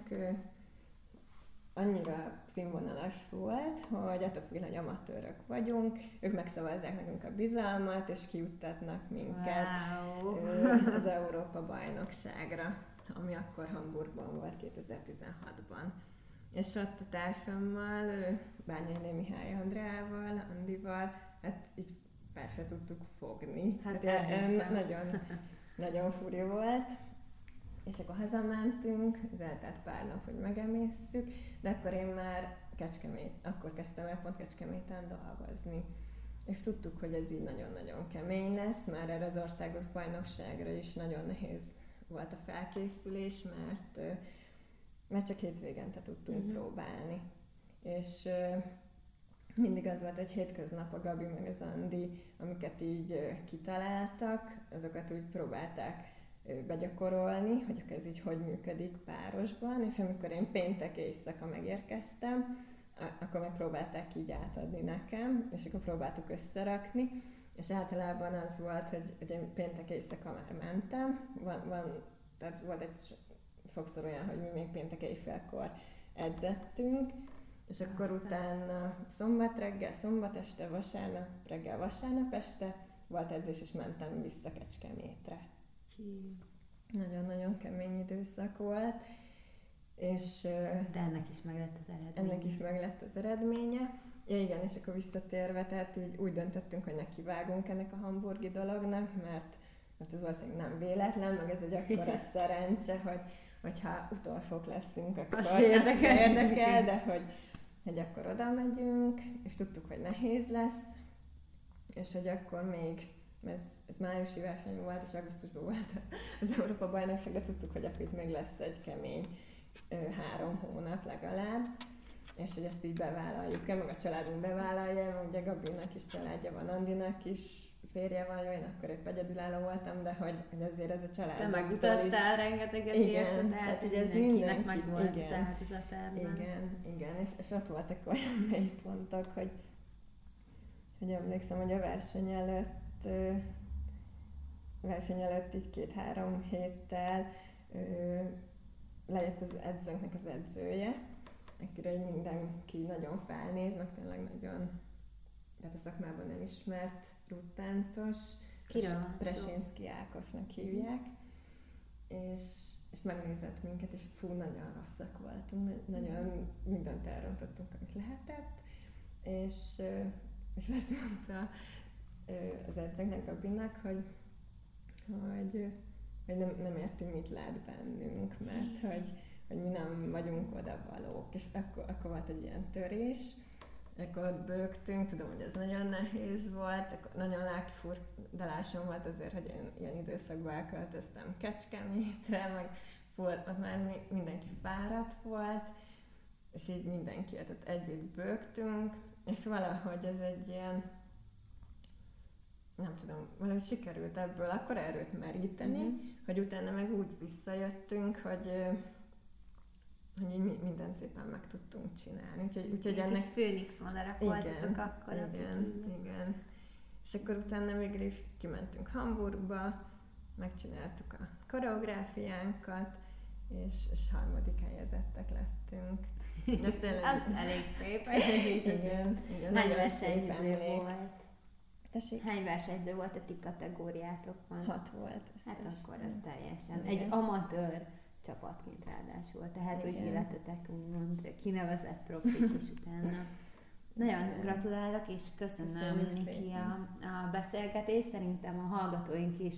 annyira színvonalas volt, hogy attól függ, hogy amatőrök vagyunk, ők megszavazzák nekünk a bizalmat, és kijuttatnak minket wow. az Európa bajnokságra, ami akkor Hamburgban volt 2016-ban. És ott a társammal, Bányai Mihály Andrával, Andival, hát így fel se tudtuk fogni. Hát Tehát nagyon, nagyon furi volt. És akkor hazamentünk, ez eltelt pár nap, hogy megemészszük, de akkor én már Kecskemét, akkor kezdtem el pont Kecskeméten dolgozni. És tudtuk, hogy ez így nagyon-nagyon kemény lesz, már erre az országos bajnokságra is nagyon nehéz volt a felkészülés, mert, mert csak hétvégente tudtunk mm-hmm. próbálni. És mindig az volt egy hétköznap a Gabi meg az Andi, amiket így kitaláltak, azokat úgy próbálták begyakorolni, hogy ez így hogy működik párosban, és amikor én péntek éjszaka megérkeztem, akkor megpróbálták így átadni nekem, és akkor próbáltuk összerakni, és általában az volt, hogy, hogy én péntek éjszaka már mentem, van, van, tehát volt egy sokszor olyan, hogy mi még péntek éjfélkor edzettünk, és akkor Aztán. utána szombat reggel, szombat este, vasárnap reggel, vasárnap este volt edzés, és mentem vissza Kecskemétre. Nagyon-nagyon kemény időszak volt. És, De ennek is meg lett az eredménye. Ennek is meg lett az eredménye. Ja igen, és akkor visszatérve, tehát így úgy döntöttünk, hogy nekivágunk ennek a hamburgi dolognak, mert, mert ez valószínűleg nem véletlen, meg ez egy akkora szerencse, hogy hogyha utolsók leszünk, akkor az érdekel, érdekel de hogy, hogy akkor oda megyünk, és tudtuk, hogy nehéz lesz, és hogy akkor még ez, ez májusi verseny volt, és augusztusban volt az Európa bajnokság, de tudtuk, hogy akkor itt még lesz egy kemény három hónap legalább, és hogy ezt így bevállaljuk-e, meg a családunk bevállalja, mert ugye Gabinak is családja van, Andinak is férje van, én akkor épp egyedülálló voltam, de hogy, hogy azért ez a család. Te megutaztál rengeteget igen, érted, tehát hogy ez mindenkinek meg volt igen, az. Igen, igen, és, és ott voltak olyan mélypontok, hogy, hogy emlékszem, hogy a verseny előtt verseny előtt így két-három héttel lejött az edzőnknek az edzője, akire így mindenki nagyon felnéz, meg tényleg nagyon, tehát a szakmában elismert rúttáncos, Presinski Ákosnak hívják, és, és megnézett minket, és fú, nagyon rosszak voltunk, nagyon mindent elrontottunk, amit lehetett, és, és azt mondta az edzőknek, Gabinak, hogy, hogy, hogy nem, nem érti, mit lát bennünk, mert hogy, hogy mi nem vagyunk oda valók. És akkor, akkor volt egy ilyen törés, akkor ott bőgtünk, tudom, hogy ez nagyon nehéz volt, akkor nagyon lelkifurdalásom volt azért, hogy én ilyen időszakban elköltöztem Kecskemétre, meg ott már mindenki fáradt volt, és így mindenki, tehát együtt bőgtünk, és valahogy ez egy ilyen nem tudom, valahogy sikerült ebből akkor erőt meríteni, mm-hmm. hogy utána meg úgy visszajöttünk, hogy hogy így mindent szépen meg tudtunk csinálni. Úgyhogy, úgyhogy ennek... Főnix madarak voltatok akkor. Igen, igen. És akkor utána is kimentünk Hamburgba, megcsináltuk a koreográfiánkat, és, és harmadik helyezettek lettünk. Ez tényleg... Az elég szép. igen, igen. Nagyon szép emlék. volt. Tessék? Hány versenyző volt a ti kategóriátokban? Hat volt. Hát akkor az teljesen. Igen. Egy amatőr csapatként ráadásul. Tehát, Igen. hogy életetek úgymond kinevezett profik, és utána nagyon Igen. gratulálok, és köszönöm, köszönöm Niki a, a beszélgetést. Szerintem a hallgatóink is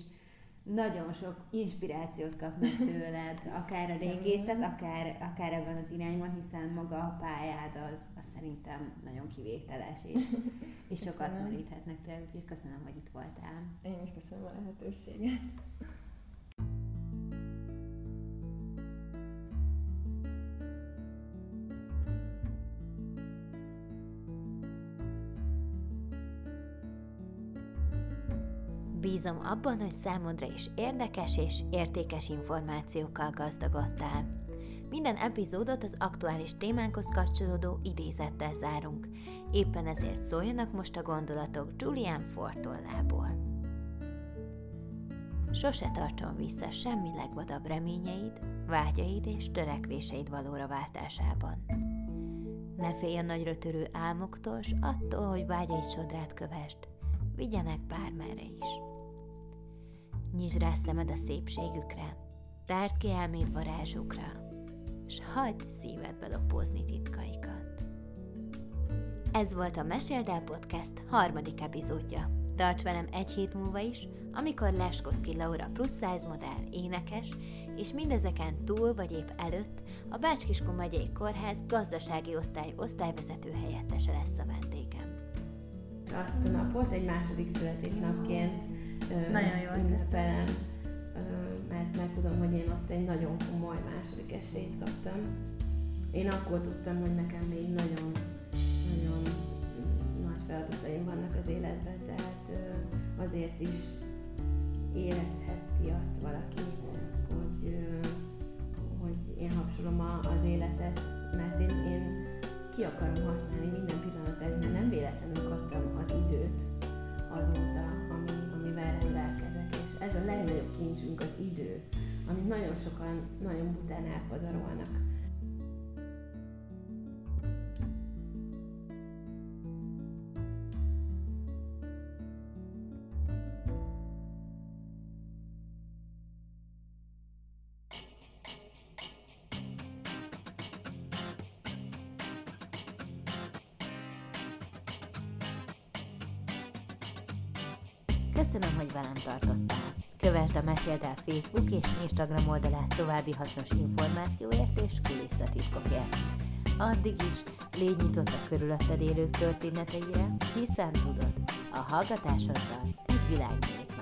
nagyon sok inspirációt kapnak tőled, akár a régészet, akár, akár ebben az irányban, hiszen maga a pályád az, az szerintem nagyon kivételes, és, és sokat meríthetnek tőled, úgyhogy köszönöm, hogy itt voltál. Én is köszönöm a lehetőséget. Bízom abban, hogy számodra is érdekes és értékes információkkal gazdagodtál. Minden epizódot az aktuális témánkhoz kapcsolódó idézettel zárunk. Éppen ezért szóljanak most a gondolatok Julian Fortollából. Sose tartson vissza semmi legvadabb reményeid, vágyaid és törekvéseid valóra váltásában. Ne félj a nagyra törő álmoktól, s attól, hogy vágyaid sodrát kövest, vigyenek bármerre is. Nyisd rá szemed a szépségükre, tárd ki elméd varázsukra, s hagyd szívedbe lopozni titkaikat. Ez volt a Meséld el Podcast harmadik epizódja. Tarts velem egy hét múlva is, amikor Leskoszki Laura plusz size modell, énekes, és mindezeken túl vagy épp előtt a Bácskiskun megyei kórház gazdasági osztály osztályvezető helyettese lesz a vendégem. Azt a napot egy második születésnapként Nagyon jó ünnepelem, mert, mert tudom, hogy én ott egy nagyon komoly második esélyt kaptam. Én akkor tudtam, hogy nekem még nagyon, nagyon nagy feladataim vannak az életben, tehát azért is érezheti azt valaki, hogy, hogy én hapsolom az életet, mert én, én ki akarom használni minden pillanatot, mert nem véletlenül kaptam az időt azóta, ami, amivel rendelkezek, és ez a legnagyobb kincsünk az idő, amit nagyon sokan nagyon bután elpazarolnak. Köszönöm, hogy velem tartottál. Kövesd a Meséld el Facebook és Instagram oldalát további hasznos információért és kulisszatitkokért. Addig is légy nyitott a körülötted élők történeteire, hiszen tudod, a hallgatásoddal egy világ nyílik.